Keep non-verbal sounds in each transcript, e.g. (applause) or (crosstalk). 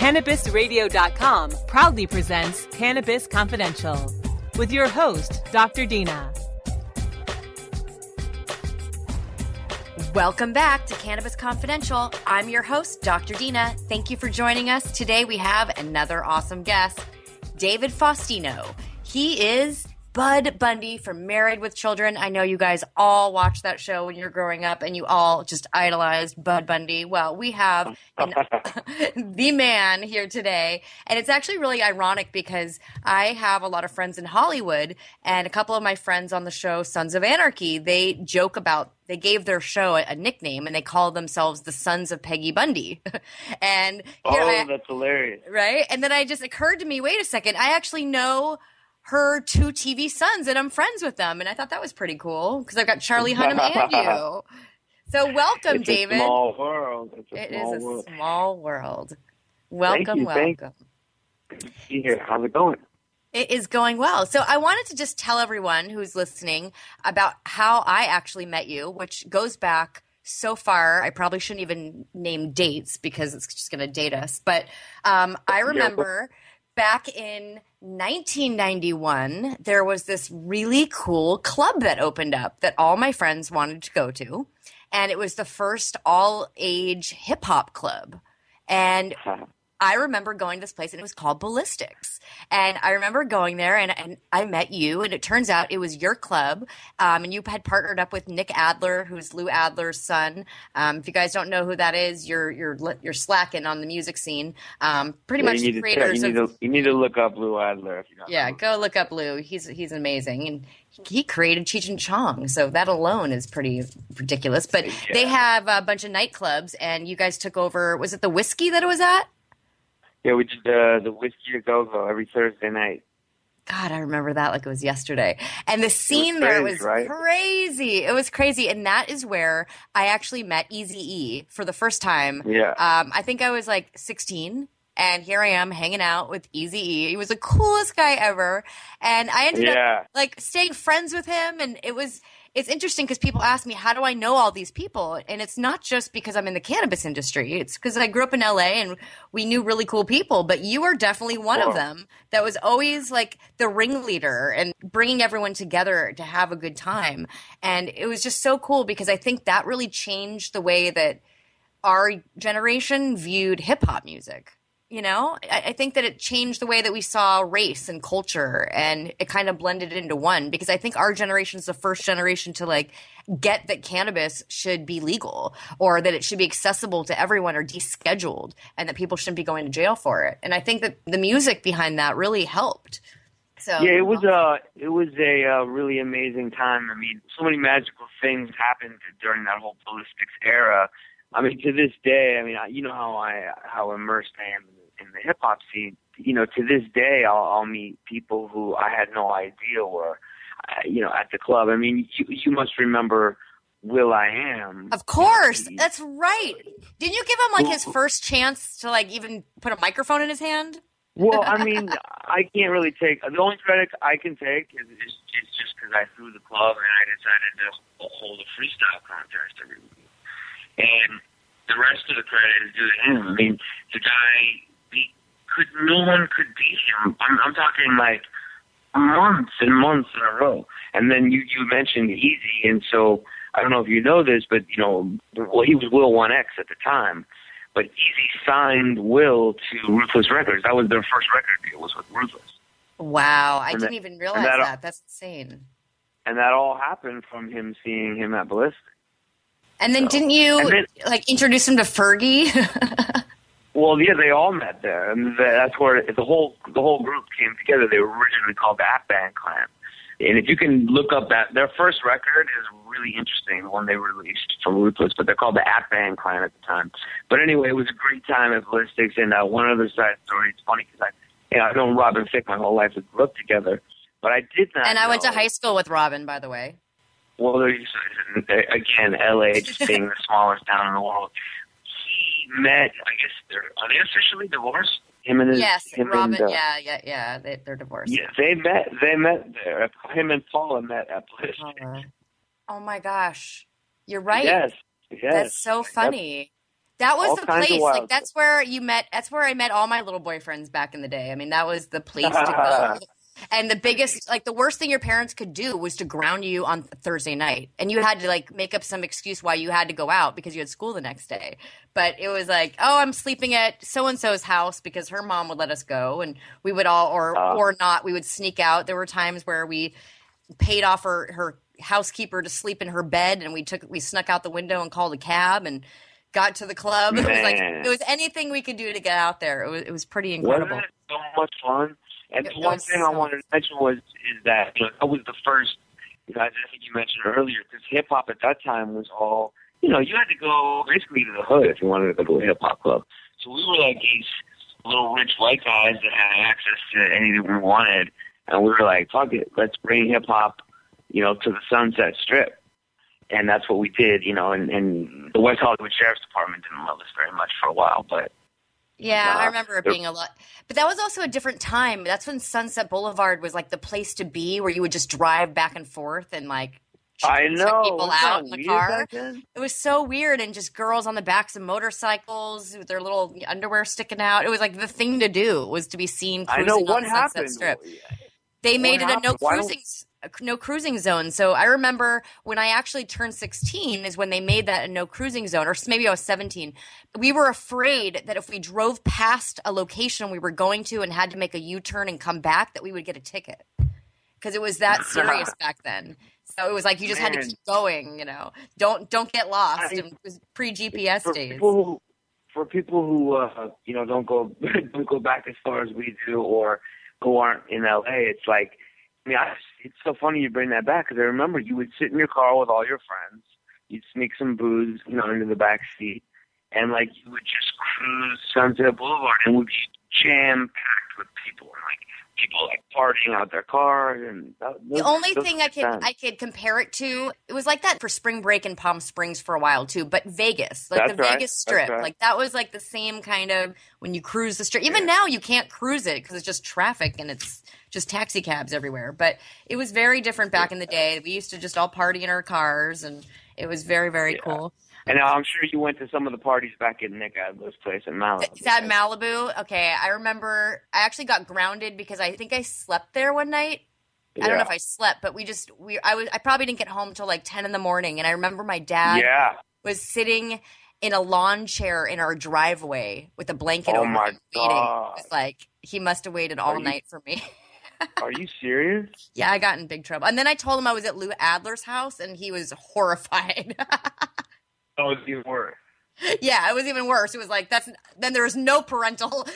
CannabisRadio.com proudly presents Cannabis Confidential with your host, Dr. Dina. Welcome back to Cannabis Confidential. I'm your host, Dr. Dina. Thank you for joining us. Today we have another awesome guest, David Faustino. He is Bud Bundy from Married with Children. I know you guys all watched that show when you were growing up and you all just idolized Bud Bundy. Well, we have an, (laughs) (laughs) the man here today. And it's actually really ironic because I have a lot of friends in Hollywood and a couple of my friends on the show, Sons of Anarchy, they joke about they gave their show a, a, nickname and they call themselves the Sons of Peggy Bundy. (laughs) and oh, I, that's hilarious, right? And then I just occurred to me, wait a second, I actually know her two TV sons and I'm friends with them. And I thought that was pretty cool because I've got Charlie Hunnam and (laughs) you. So welcome, it's David. A small world. It's a it small is a world. small world. Welcome, you, welcome. Thank you. Here, how's it going? It is going well. So I wanted to just tell everyone who's listening about how I actually met you, which goes back so far. I probably shouldn't even name dates because it's just going to date us. But um, I remember back in 1991, there was this really cool club that opened up that all my friends wanted to go to. And it was the first all age hip hop club. And I remember going to this place and it was called Balistyx. And I remember going there and, and I met you and it turns out it was your club. Um, and you had partnered up with Nick Adler, who's Lou Adler's son. Um, if you guys don't know who that is, you're, you're, you're slacking on the music scene. Um, pretty Yeah, much you need, to, creators you, need of, to, you need to look up Lou Adler if you don't yeah, know. go look up Lou. He's, he's amazing. And he created Cheech and Chong. So that alone is pretty ridiculous. But Yeah. they have a bunch of nightclubs and you guys took over, was it the Whisky that it was at? Yeah, we did uh, the Whisky to go go every Thursday night. God, I remember that like it was yesterday. And the scene there crazy, was right? crazy. It was crazy. And that is where I actually met Easy E for the first time. Yeah. Um, I think I was like 16. And here I am hanging out with Easy E. He was the coolest guy ever. And I ended Yeah. up like staying friends with him. And it was, it's interesting because people ask me, how do I know all these people? And it's not just because I'm in the cannabis industry. It's because I grew up in LA and we knew really cool people, but you are definitely one of them that was always like the ringleader and bringing everyone together to have a good time. And it was just so cool because I think that really changed the way that our generation viewed hip hop music. You know, I, I think that it changed the way that we saw race and culture and it kind of blended into one because I think our generation is the first generation to like get that cannabis should be legal or that it should be accessible to everyone or descheduled and that people shouldn't be going to jail for it. And I think that the music behind that really helped. So Yeah, it was a it was a uh, really amazing time. I mean, so many magical things happened during that whole Balistyx era. I mean, to this day, I mean, I, you know how I how immersed I am in in the hip hop scene. You know, to this day, I'll, I'll meet people who I had no idea were, uh, you know, at the club. I mean, you you must remember will.i.am. Of course, You know, that's right. Didn't you give him like his first chance to like even put a microphone in his hand? Well, I (laughs) mean, I can't really take the only credit I can take is, is, is just because I threw the club and I decided to hold a freestyle contest every week, and the rest of the credit is due to him. I mean, the guy could no one could beat him. I'm, I'm talking like months and months in a row, and then you you mentioned Eazy, and so I don't know if you know this, but you know, well, he was Will One X at the time. But Eazy signed Will to Ruthless Records. That was their first record deal was with Ruthless, Wow, I And didn't that- even realize that- that. That's insane. and that all happened from him seeing him at Ballistic. And then So- didn't you then- like introduce him to Fergie? (laughs) Well, yeah, they all met there, and that's where the whole the whole group came together. They were originally called the Atban Klann, and if you can look up that their first record is really interesting, the one they released from Ruthless, but they're called the Atban Klann at the time. But anyway, it was a great time at Balistyx, and uh, one other side story. It's funny because I, you know, I've known Robin Thicke my whole life. We grew up together, but I did not. And I went to high school with Robin, by the way. Well, there you again, LA just being the smallest town in the world. He met, I guess, they're are they officially divorced? Him and his, Yes, him Robin. And, uh, yeah, yeah, yeah. They, they're divorced. yeah, they met. They met there. Him and Paula met at Bliss. Oh my gosh, you're right. Yes, yes. That's so funny. That was all the place. Like that's where you met. That's where I met all my little boyfriends back in the day. I mean, that was the place to go. (laughs) And the biggest, like the worst thing your parents could do was to ground you on Thursday night, and you had to like make up some excuse why you had to go out because you had school the next day. But it was like, oh, I'm sleeping at so and so's house because her mom would let us go, and we would all, or Ah. or not, we would sneak out. There were times where we paid off her her housekeeper to sleep in her bed, and we took we snuck out the window and called a cab and got to the club. (laughs) It was like it was anything we could do to get out there. It was it was pretty Wasn't incredible. it so much fun? And the one thing I wanted to mention was is that you know that was the first. You know, I think you mentioned earlier because hip hop at that time was all. You know, you had to go basically to the hood if you wanted to go to a hip hop club. So we were like these little rich white guys that had access to anything we wanted, and we were like, "Fuck it, let's bring hip hop, you know, to the Sunset Strip." And that's what we did, you know. And, and the West Hollywood Sheriff's Department didn't love us very much for a while, but Yeah, I Uh, remember it being a lot. But that was also a different time. That's when Sunset Boulevard was like the place to be where you would just drive back and forth and like I know people out in the car. It was so weird and just girls on the backs of motorcycles with their little underwear sticking out. It was like the thing to do was to be seen I cruising know on what the Sunset. Strip. They What made it a no happened? Why cruising no cruising zone. So I remember when I actually turned 16 is when they made that a no cruising zone, or maybe I was 17. We were afraid that if we drove past a location we were going to and had to make a U turn and come back, that we would get a ticket because it was that (laughs) serious back then. So it was like you just had to keep going. You know, don't don't get lost. I- and it was pre GPS days. who for people who uh, you know don't go (laughs) don't go back as far as we do or who aren't in LA, it's like I mean, I, it's so funny you bring that back because I remember you would sit in your car with all your friends, you'd sneak some booze, you know, into the back seat, and like you would just cruise Sunset Boulevard and would be jam packed with people. And like people like partying out their cars and that, The only thing I could times. I could compare it to, it was like that for spring break in Palm Springs for a while too, but Vegas, like That's the right. Vegas Strip, right. like that was like the same kind of when you cruise the strip. Even Yeah. now, you can't cruise it because it's just traffic and it's just taxi cabs everywhere. But it was very different back in the day. We used to just all party in our cars, and it was very very Yeah. cool. And I'm sure you went to some of the parties back at Nick Adler's place in Malibu. Is that Malibu? Okay, I remember I actually got grounded because I think I slept there one night. I don't know if I slept, but we just we I was I probably didn't get home till like ten in the morning, and I remember my dad Yeah. was sitting in a lawn chair in our driveway with a blanket Oh over my him. God. Like he must have waited all you- night for me. (laughs) Are you serious? yeah, I got in big trouble. And then I told him I was at Lou Adler's house, and he was (laughs) horrified. (laughs) Oh, you were. yeah, it was even worse. It was like that's then there was no parental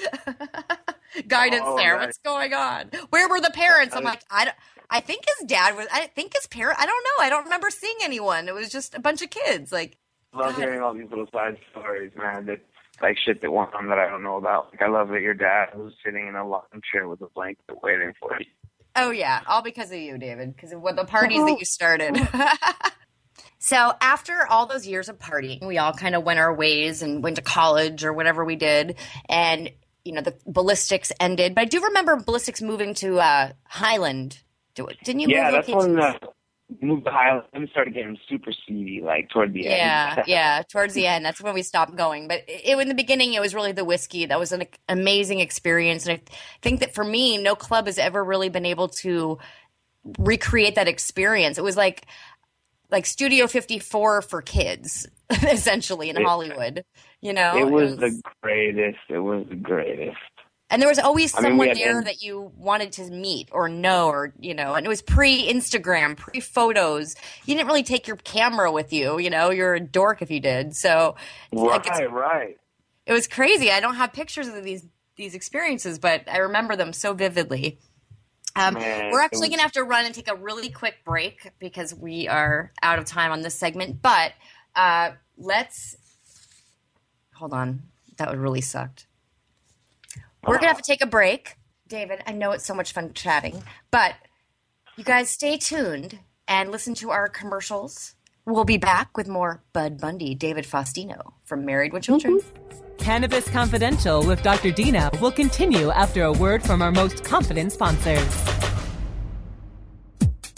(laughs) guidance Oh, there. right. What's going on? Where were the parents? I'm like, I don't. I think his dad was. I think his parent. I don't know. I don't remember seeing anyone. It was just a bunch of kids. Like, love God. hearing all these little side stories, man. That like shit that went on that I don't know about. Like I love that your dad was sitting in a lawn chair with a blanket waiting for you. oh yeah, all because of you, David. Because of what the parties that you started. (laughs) so after all those years of partying, we all kind of went our ways and went to college or whatever we did, and you know the Balistyx ended. But I do remember Balistyx moving to uh, Highland. Didn't you? yeah, move that's locations? when uh, moved to Highland and started getting super seedy, like toward the Yeah, end. Yeah, (laughs) yeah. Towards the end, that's when we stopped going. But it, in the beginning, it was really the Whisky. That was an amazing experience, and I think that for me, no club has ever really been able to recreate that experience. It was like like Studio 54 for kids, (laughs) essentially in It- Hollywood. You know, It was the greatest. It was the greatest. and there was always I someone had there in- that you wanted to meet or know, or you know, and it was pre Instagram, pre photos. You didn't really take your camera with you. You know, you're a dork if you did. So like, Right, right. it was crazy. I don't have pictures of these these experiences, but I remember them so vividly. Um, Man, we're actually going to have to run and take a really quick break because we are out of time on this segment. But uh, let's hold on. That would really sucked. We're going to have to take a break. David, I know it's so much fun chatting, but you guys stay tuned and listen to our commercials. We'll be back with more Bud Bundy, David Faustino from Married with Children. Cannabis Confidential with Dr. Dina will continue after a word from our most confident sponsors.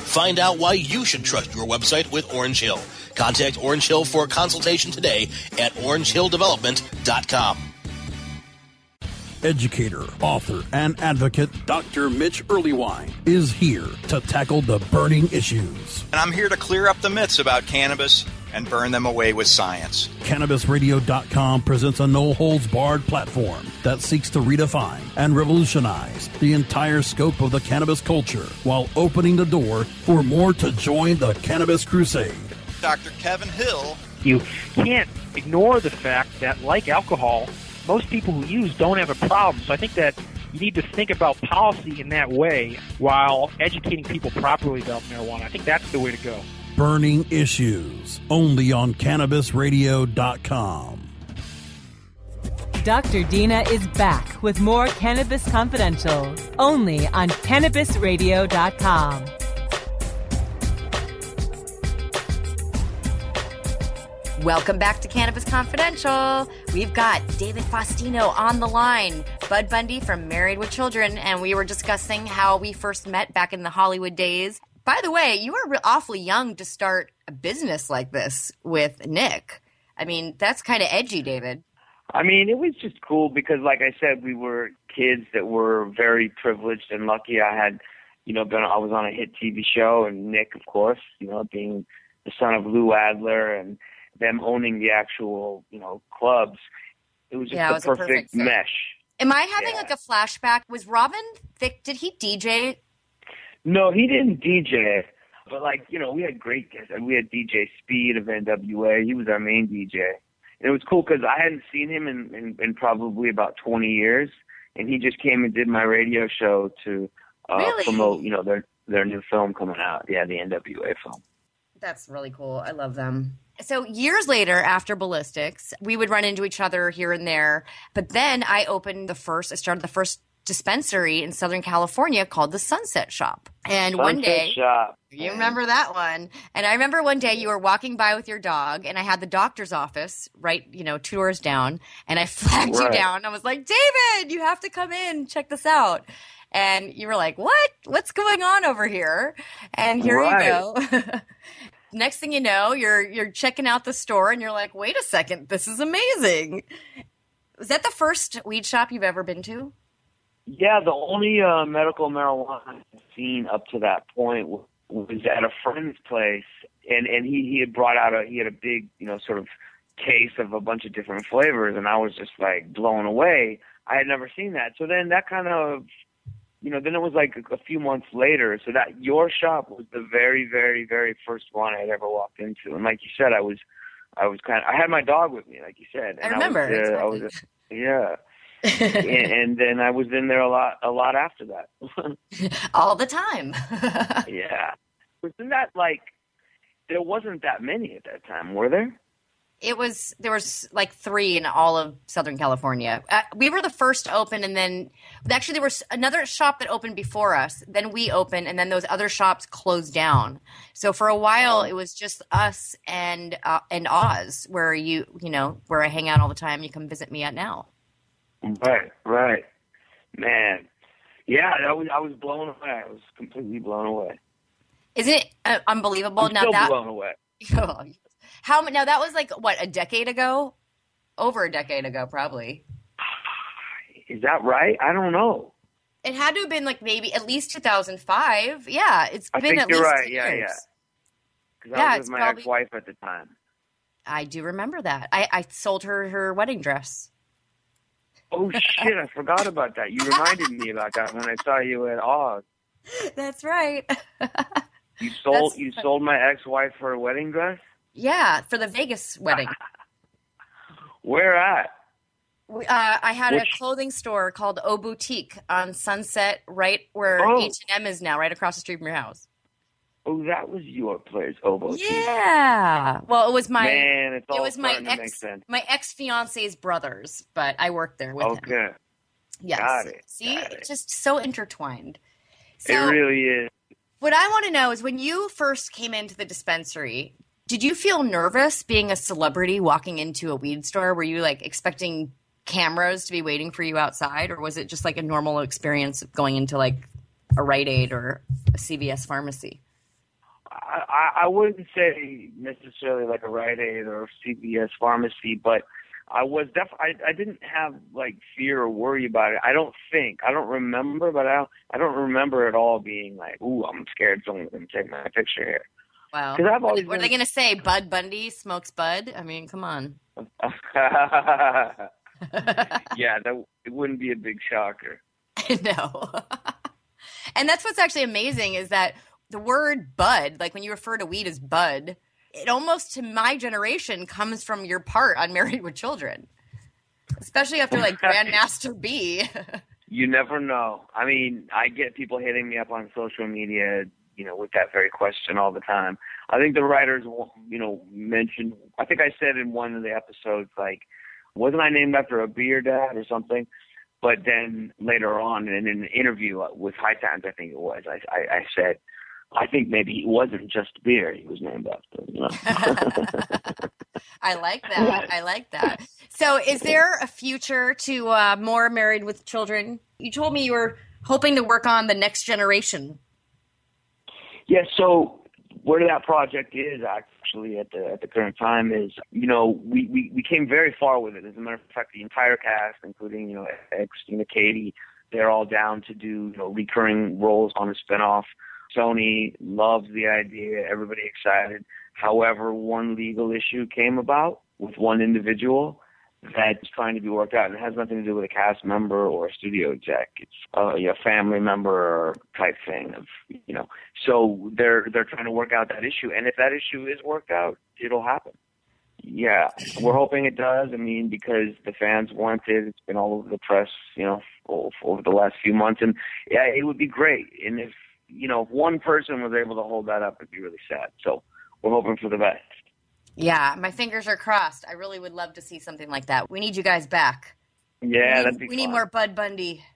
Find out why you should trust your website with Orange Hill. Contact Orange Hill for a consultation today at orangehilldevelopment.com. Educator, author, and advocate Dr. Mitch Earleywine is here to tackle the burning issues. And I'm here to clear up the myths about cannabis and burn them away with science. CannabisRadio.com presents a no holds barred platform that seeks to redefine and revolutionize the entire scope of the cannabis culture while opening the door for more to join the cannabis crusade. Dr. Kevin Hill. You can't ignore the fact that, like alcohol, most people who use don't have a problem. So I think that you need to think about policy in that way while educating people properly about marijuana. I think that's the way to go. Burning Issues, only on CannabisRadio.com. Dr. Dina is back with more Cannabis Confidential, only on CannabisRadio.com. Welcome back to Cannabis Confidential. We've got David Faustino on the line, Bud Bundy from Married with Children, and we were discussing how we first met back in the Hollywood days. By the way, you were awfully young to start a business like this with Nick. I mean, that's kind of edgy, David. I mean, it was just cool because, like I said, we were kids that were very privileged and lucky. I had, you know, been I was on a hit TV show, and Nick, of course, you know, being the son of Lou Adler and them owning the actual, you know, clubs. It was just Yeah, the was a perfect perfect mesh. Am I having Yeah. like a flashback? Was Robin Thicke? Did he DJ? No, he didn't DJ, but like you know, we had great guests. We had DJ Speed of NWA. He was our main DJ, and it was cool because I hadn't seen him in, in in probably about 20 years, and he just came and did my radio show to uh, Really? promote you know their their new film coming out. Yeah, the NWA film. That's really cool. I love them. So years later, after Balistyx, we would run into each other here and there. But then I opened the first. I started the first dispensary in Southern California called the Sunset Shop. And one day, Shop. You remember that one. And I remember one day you were walking by with your dog, and I had the doctor's office right, you know, two doors down, and I (laughs) flagged you down. I was like, David, you have to come in, check this out. And you were like, What? What's going on over here? And here you go. (laughs) Next thing you know, you're you're checking out the store and you're like, wait a second, this is amazing. Was that the first weed shop you've ever been to? Yeah, the only uh, medical marijuana I've seen up to that point w- was at a friend's place, and and he he had brought out a he had a big you know sort of case of a bunch of different flavors, and I was just like blown away. I had never seen that, so then that kind of you know then it was like a, a few months later. So that your shop was the very very very first one I'd ever walked into, and like you said, I was I was kind of I had my dog with me, like you said. I And remember, I was, uh, I was exactly. yeah and, (laughs) and then I was in there a lot, a lot after that. (laughs) All the time. (laughs) yeah, wasn't that like there wasn't that many at that time, were there? It was there was like three in all of Southern California. Uh, we were the first to open, and then actually there was another shop that opened before us. Then we opened, and then those other shops closed down. So for a while, it was just us and uh, and Oz, where you you know where I hang out all the time. You come visit me at now. Right, right, man. Yeah, I was I was blown away. I was completely blown away. Isn't it uh, unbelievable? I'm now still that blown away. (laughs) how now that was like what a decade ago, over a decade ago, probably. (sighs) Is that right? I don't know. It had to have been like maybe at least 2005. Yeah, it's I been at least right. 10 Yeah, years. yeah. Because Yeah, I was it's with my probably- ex-wife at the time. I do remember that. I, I sold her her wedding dress. Oh shit! I forgot about that. You reminded me about that when I saw you at Oz. That's right. You sold That's- you sold my ex-wife for a wedding dress. yeah, for the Vegas wedding. (laughs) Where at? Uh, I had a clothing store called O Boutique on Sunset, right where Oh. H and M is now, right across the street from your house. Oh, that was your place, Obo. Tea. Yeah. Well, it was my Man, it's all it was my ex my ex fiance's brothers, but I worked there with him. Okay, Yes. Got it, See, got it's just so intertwined. So, it really is. what I want to know is when you first came into the dispensary, did you feel nervous being a celebrity walking into a weed store? Were you like expecting cameras to be waiting for you outside, or was it just like a normal experience going into like a Rite Aid or a CVS pharmacy? I, I- wouldn't say necessarily like a Rite Aid or CVS pharmacy, but I was def I, I didn't have like fear or worry about it. I don't think I don't remember, but I don't, I don't remember at all being like, "Ooh, I'm scared someone's gonna take my picture here." Wow. 'Cause I've What always are they going to say? Bud Bundy smokes bud? I mean, come on. (laughs) (laughs) yeah, that it wouldn't be a big shocker. (laughs) no. and that's what's actually amazing is that the word bud, like when you refer to weed as bud, it almost to my generation comes from your part on (laughs) Married with Children. Especially after like Grandmaster B. (laughs) You never know. I mean, I get people hitting me up on social media, you know, with that very question all the time. I think the writers, you know, mentioned. I think I said in one of the episodes, like, wasn't I named after a beer dad or something? But then later on, in an interview with High Times, I think it was, I, I, I said, I think maybe he wasn't just beer he was named after. You know? (laughs) I like that. I like that. So, is there a future to uh, more Married with Children? You told me you were hoping to work on the next generation. Yeah, so where that project is actually at the at the current time is, you know, we, we, we came very far with it. As a matter of fact, the entire cast, including, you know, Christina Katey, they're all down to do, you know, recurring roles on a spinoff. Sony loves the idea, everybody excited. However, one legal issue came about with one individual that's trying to be worked out, and it has nothing to do with a cast member or a studio exec. It's uh, a family member type thing of you know. So they're they're trying to work out that issue, and if that issue is worked out, it'll happen. Yeah, we're hoping it does. I mean, because the fans want it. It's been all over the press, you know, over, over the last few months, and yeah, it would be great. And if you know, if one person was able to hold that up, it'd be really sad. So we're hoping for the best. Yeah, my fingers are crossed. I really would love to see something like that. We need you guys back. Yeah, we need, that'd be we need more Bud Bundy. (laughs)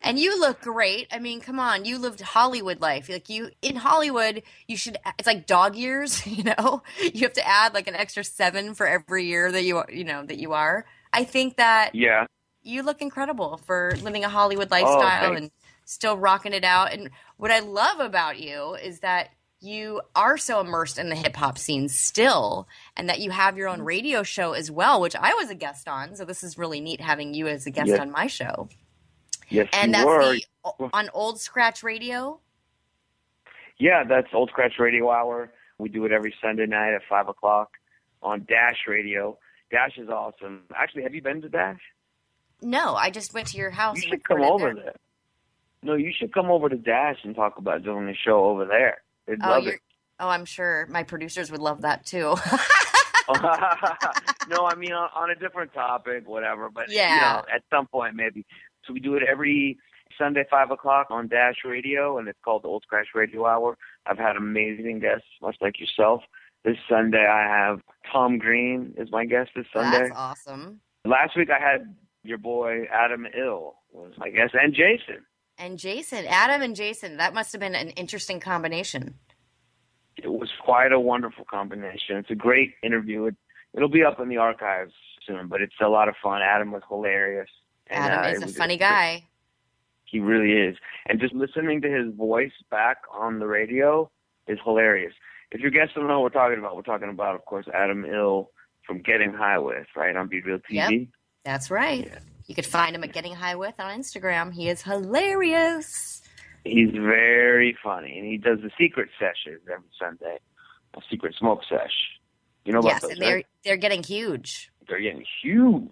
And you look great. I mean, come on, you lived Hollywood life. Like you in Hollywood, you should. It's like dog years. (laughs) You know, you have to add like an extra seven for every year that you you know that you are. I think that yeah. you look incredible for living a Hollywood oh, lifestyle thanks. and still rocking it out. And what I love about you is that you are so immersed in the hip hop scene still, and that you have your own mm-hmm. radio show as well, which I was a guest on. So this is really neat having you as a guest Yes. on my show. Yes, And you that's the on Old Scratch Radio. Yeah, that's Old Scratch Radio Hour. We do it every Sunday night at five o'clock on Dash Radio. Dash is awesome. Actually, have you been to Dash? No, I just went to your house. You should come over there. No, you should come over to Dash and talk about doing the show over there. They'd Oh, love it. oh, I'm sure my producers would love that too. (laughs) no, I mean on, on a different topic, whatever. But Yeah. you know, at some point maybe. So we do it every Sunday five o'clock on Dash Radio, and it's called the Old Scratch Radio Hour. I've had amazing guests, much like yourself, This Sunday I have Tom Green is my guest this Sunday. That's awesome. Last week I had your boy Adam Ill was my guest and Jason. And Jason, Adam and Jason, that must have been an interesting combination. It was quite a wonderful combination. It's a great interview. It, it'll be up in the archives soon, but it's a lot of fun. Adam was hilarious. And, Adam uh, is it a funny guy. He really is. And just listening to his voice back on the radio is hilarious. If your guests don't know what we're talking about, we're talking about, of course, Adam Ill from Getting High With, right, on Be Real TV. Yep. That's right. You could find him at Getting High With on Instagram. He is hilarious. He's very funny, and he does the secret sessions every Sunday, a secret smoke sesh. You know about yes, those, and they're right? they're getting huge. They're getting huge.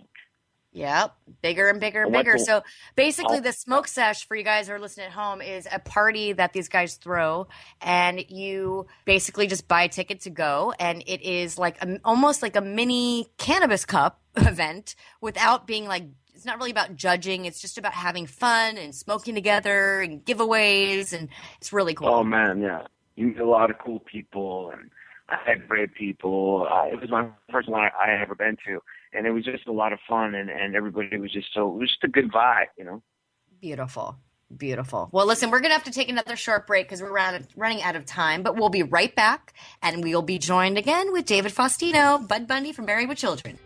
Yep, bigger and bigger and bigger. to- So basically, Oh. the smoke sesh for you guys who are listening at home is a party that these guys throw, and you basically just buy a ticket to go, and it is like a, almost like a mini cannabis cup event without being like. It's not really about judging. It's just about having fun and smoking together and giveaways, and it's really cool. Oh man, yeah. You meet a lot of cool people, and I had great people. Uh, it was my first one I, I had ever been to, and it was just a lot of fun, and and everybody was just so it was just a good vibe, you know. Beautiful. Beautiful. Well, listen, we're going to have to take another short break because we're run- running out of time, but we'll be right back and we'll be joined again with David Faustino, Bud Bundy from Married with Children.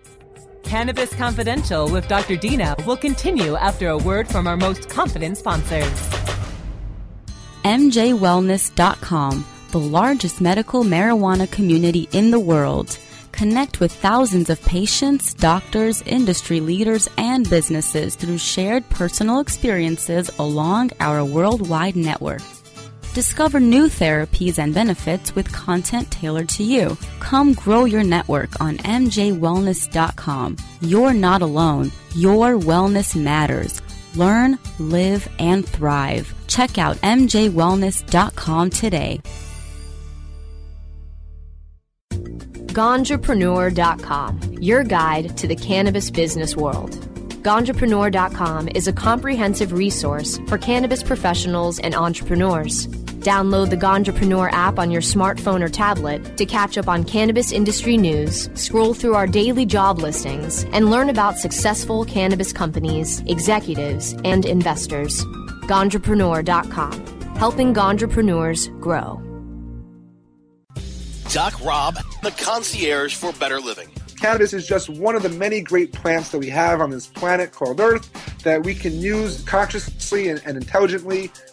Cannabis Confidential with Dr. Dina will continue after a word from our most confident sponsors. MJWellness.com, the largest medical marijuana community in the world. Connect with thousands of patients, doctors, industry leaders, and businesses through shared personal experiences along our worldwide network. Discover new therapies and benefits with content tailored to you. Come grow your network on MJWellness.com. You're not alone. Your wellness matters. Learn, live, and thrive. Check out MJWellness.com today. Ganjapreneur.com, your guide to the cannabis business world. Ganjapreneur.com is a comprehensive resource for cannabis professionals and entrepreneurs. Download the Ganjapreneur app on your smartphone or tablet to catch up on cannabis industry news, scroll through our daily job listings, and learn about successful cannabis companies, executives, and investors. Ganjapreneur.com, helping Ganjapreneurs grow. Doc Rob, the concierge for better living. Cannabis is just one of the many great plants that we have on this planet called Earth that we can use consciously and, and intelligently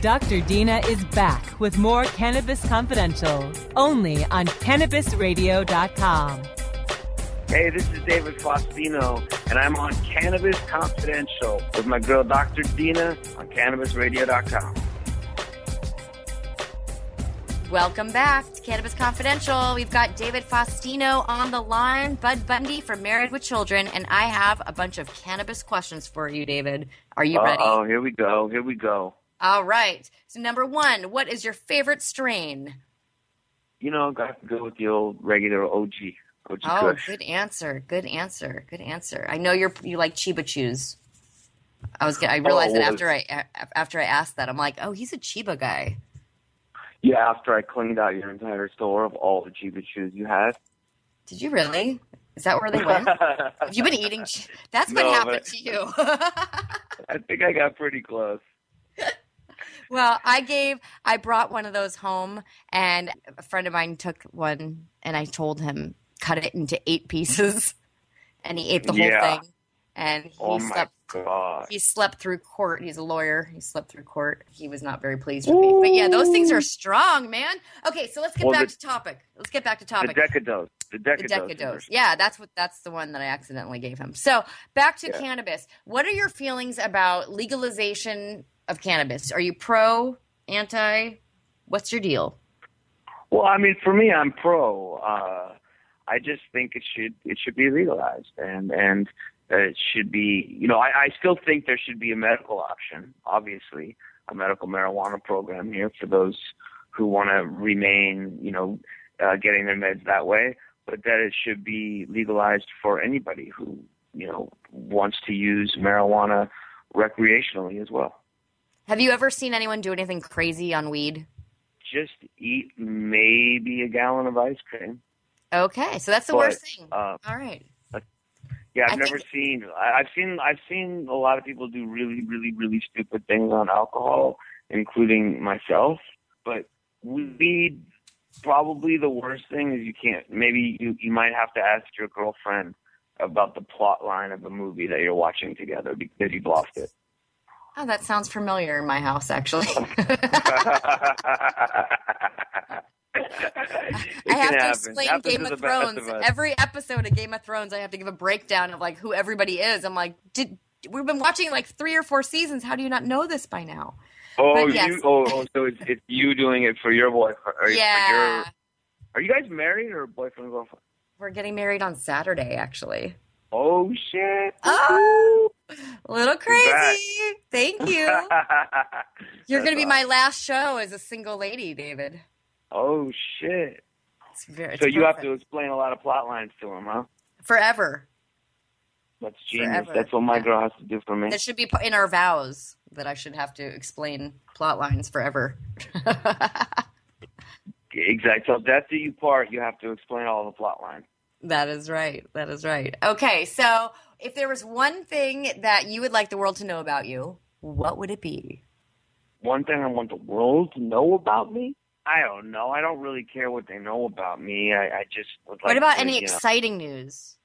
Dr. Dina is back with more Cannabis Confidential, only on CannabisRadio.com. Hey, this is David Faustino, and I'm on Cannabis Confidential with my girl Dr. Dina on CannabisRadio.com. Welcome back to Cannabis Confidential. We've got David Faustino on the line, Bud Bundy from Married with Children, and I have a bunch of cannabis questions for you, David. Are you ready? Oh, here we go. Here we go. All right. So, number one, what is your favorite strain? You know, got to go with the old regular OG. OG Oh, Kush. good answer. Good answer. Good answer. I know you're you like Chiba Chews. I was. gonna- oh, I realized Oh, that after I after I asked that, I'm like, oh, he's a Chiba guy. Yeah, after I cleaned out your entire store of all the Chiba Chews you had. Did you really? Is that where they went? (laughs) Have you been eating? That's what No, happened to you. (laughs) I think I got pretty close. Well, I gave. I brought one of those home, and a friend of mine took one, and I told him cut it into eight pieces, (laughs) and he ate the whole Yeah. thing. And he Oh my slept. god. He slept through court. He's a lawyer. He slept through court. He was not very pleased with me. But yeah, those things are strong, man. Okay, so let's get Well, back the- to topic. Let's get back to topic. The. Decadose. The The Decadose. Decadose. Yeah, that's what that's the one that I accidentally gave him. So back to Yeah. cannabis. What are your feelings about legalization of cannabis? Are you pro, anti? What's your deal? Well, I mean, for me, I'm pro. Uh, I just think it should it should be legalized, and and it should be. You know, I, I still think there should be a medical option. Obviously, a medical marijuana program here for those who want to remain, you know, uh, getting their meds that way. But that it should be legalized for anybody who you know wants to use marijuana recreationally as well. Have you ever seen anyone do anything crazy on weed? Just eat maybe a gallon of ice cream. Okay, so that's the But, worst thing. uh, All right. Yeah, I've I never think- seen. I've seen. I've seen a lot of people do really, really, really stupid things on alcohol, including myself. But weed, probably the worst thing is you can't. Maybe you you might have to ask your girlfriend about the plot line of a movie that you're watching together because you've lost it. Oh, that sounds familiar in my house, actually. (laughs) I have to happen. explain Happens Game to of Thrones. of. Every episode of Game of Thrones, I have to give a breakdown of like who everybody is. I'm like, did we've been watching like three or four seasons? How do you not know this by now? Oh, yes. you. Oh, oh, so it's, it's you doing it for your boyfriend. Or Yeah. Your, are you guys married or boyfriend and girlfriend? We're getting married on Saturday, actually. Oh shit! Oh, a (laughs) little crazy. Thank you. (laughs) You're going to be awesome. my last show as a single lady, David. Oh shit! It's very, so it's you have to explain a lot of plot lines to him, huh? forever. That's genius. Forever. That's what my girl has to do for me. That should be in our vows that I should have to explain plot lines forever. (laughs) Exactly. So that's the you part, you have to explain all the plot lines. That is right. That is right. Okay, so if there was one thing that you would like the world to know about you, what would it be? One thing I want the world to know about me. I don't know. I don't really care what they know about me. I, I just would like. what about to, any you know- exciting news?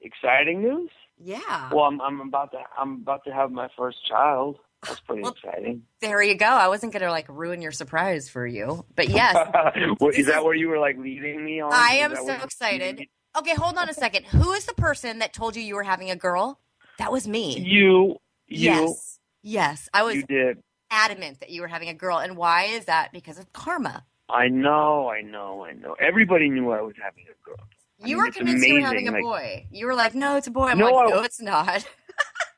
exciting news? Yeah. Well, I'm, I'm about to I'm about to have my first child. That's pretty exciting. There you go. I wasn't going to like ruin your surprise for you, but yes, (laughs) what, is that where you were like leading me on? I am so excited. Okay, hold on a second. Who is the person that told you you were having a girl? That was me. You, you, Yes. Yes, I was you did. adamant that you were having a girl, and why is that? Because of karma. I know, I know, I know. Everybody knew I was having a girl. I You mean, were it's convinced you were having a like- boy. You were like, "No, it's a boy." I'm No, like, I- "No, it's not." (laughs)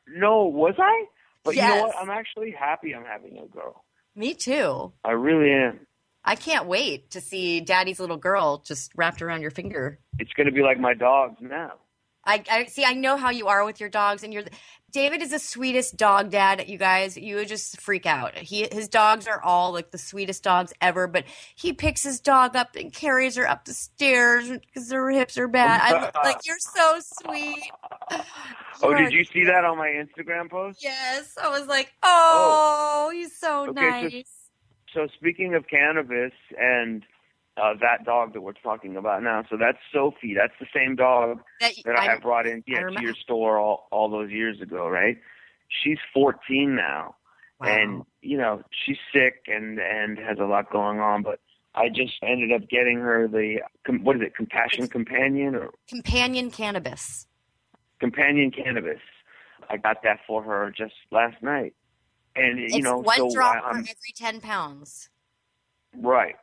No, was I? But you know what? I'm actually happy I'm having a girl. Me too. I really am. I can't wait to see Daddy's little girl just wrapped around your finger. It's going to be like my dogs now. I, I see. I know how you are with your dogs, and you're. David is the sweetest dog dad. You guys, you would just freak out. He, his dogs are all like the sweetest dogs ever, but he picks his dog up and carries her up the stairs because her hips are bad. I like you're so sweet. (laughs) Oh, You're- did you see that on my Instagram post? Yes, I was like, oh, he's so Okay, nice. So speaking of cannabis and uh, that dog that we're talking about now, so that's Sophie. That's the same dog That, that I, I- brought in yeah, to your store all, all those years ago, right? She's 14 now, and you know she's sick and and has a lot going on. But I just ended up getting her the com- what is it, Compassion Companion or companion cannabis. Companion Cannabis. I got that for her just last night, and It's you know, one so drop I, for every ten pounds. right.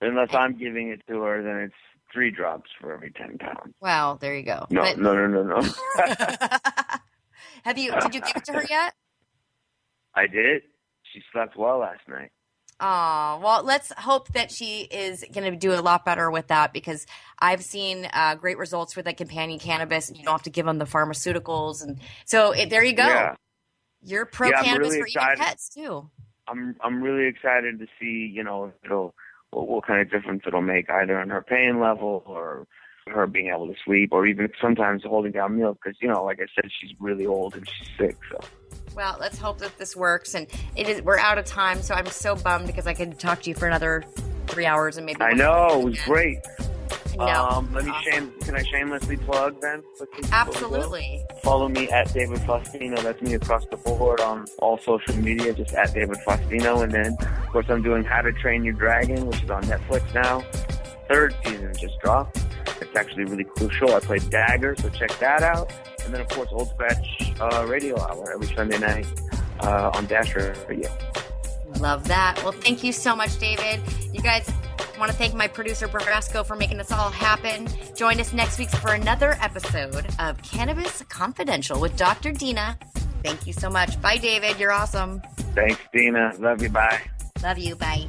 Unless I'm giving it to her, then it's three drops for every 10 pounds. Wow, there you go. No, But- no, no, no, no. (laughs) Have you? Did you give it to her yet? (laughs) I did. She slept well last night. Oh, well, let's hope that she is going to do a lot better with that because I've seen uh, great results with that companion cannabis. And you don't have to give them the pharmaceuticals, and so it, there you go. Yeah. You're pro Yeah, cannabis really for excited. even pets too. I'm I'm really excited to see, you know, it'll what, what kind of difference it'll make either on her pain level or her being able to sleep or even sometimes holding down milk because you know, like I said, she's really old and she's sick. So Well, let's hope that this works. And it is. We're out of time, so I'm so bummed because I could talk to you for another three hours and maybe. I know it was great. No. Um, let me shame. Can I shamelessly plug then? quickly before we go? Absolutely. Follow me at David Faustino. That's me across the board on all social media, just at David Faustino. And then, of course, I'm doing How to Train Your Dragon, which is on Netflix now. Third season just dropped. It's actually really cool show. I play Dagur, so check that out. And then, of course, Old Scratch uh, Radio Hour every Sunday night uh, on Dash Radio. Love that. Well, thank you so much, David. You guys I want to thank my producer Brasco for making this all happen. Join us next week for another episode of Cannabis Confidential with Dr. Dina. Thank you so much. Bye, David. You're awesome. Thanks, Dina. Love you. Bye. Love you. Bye.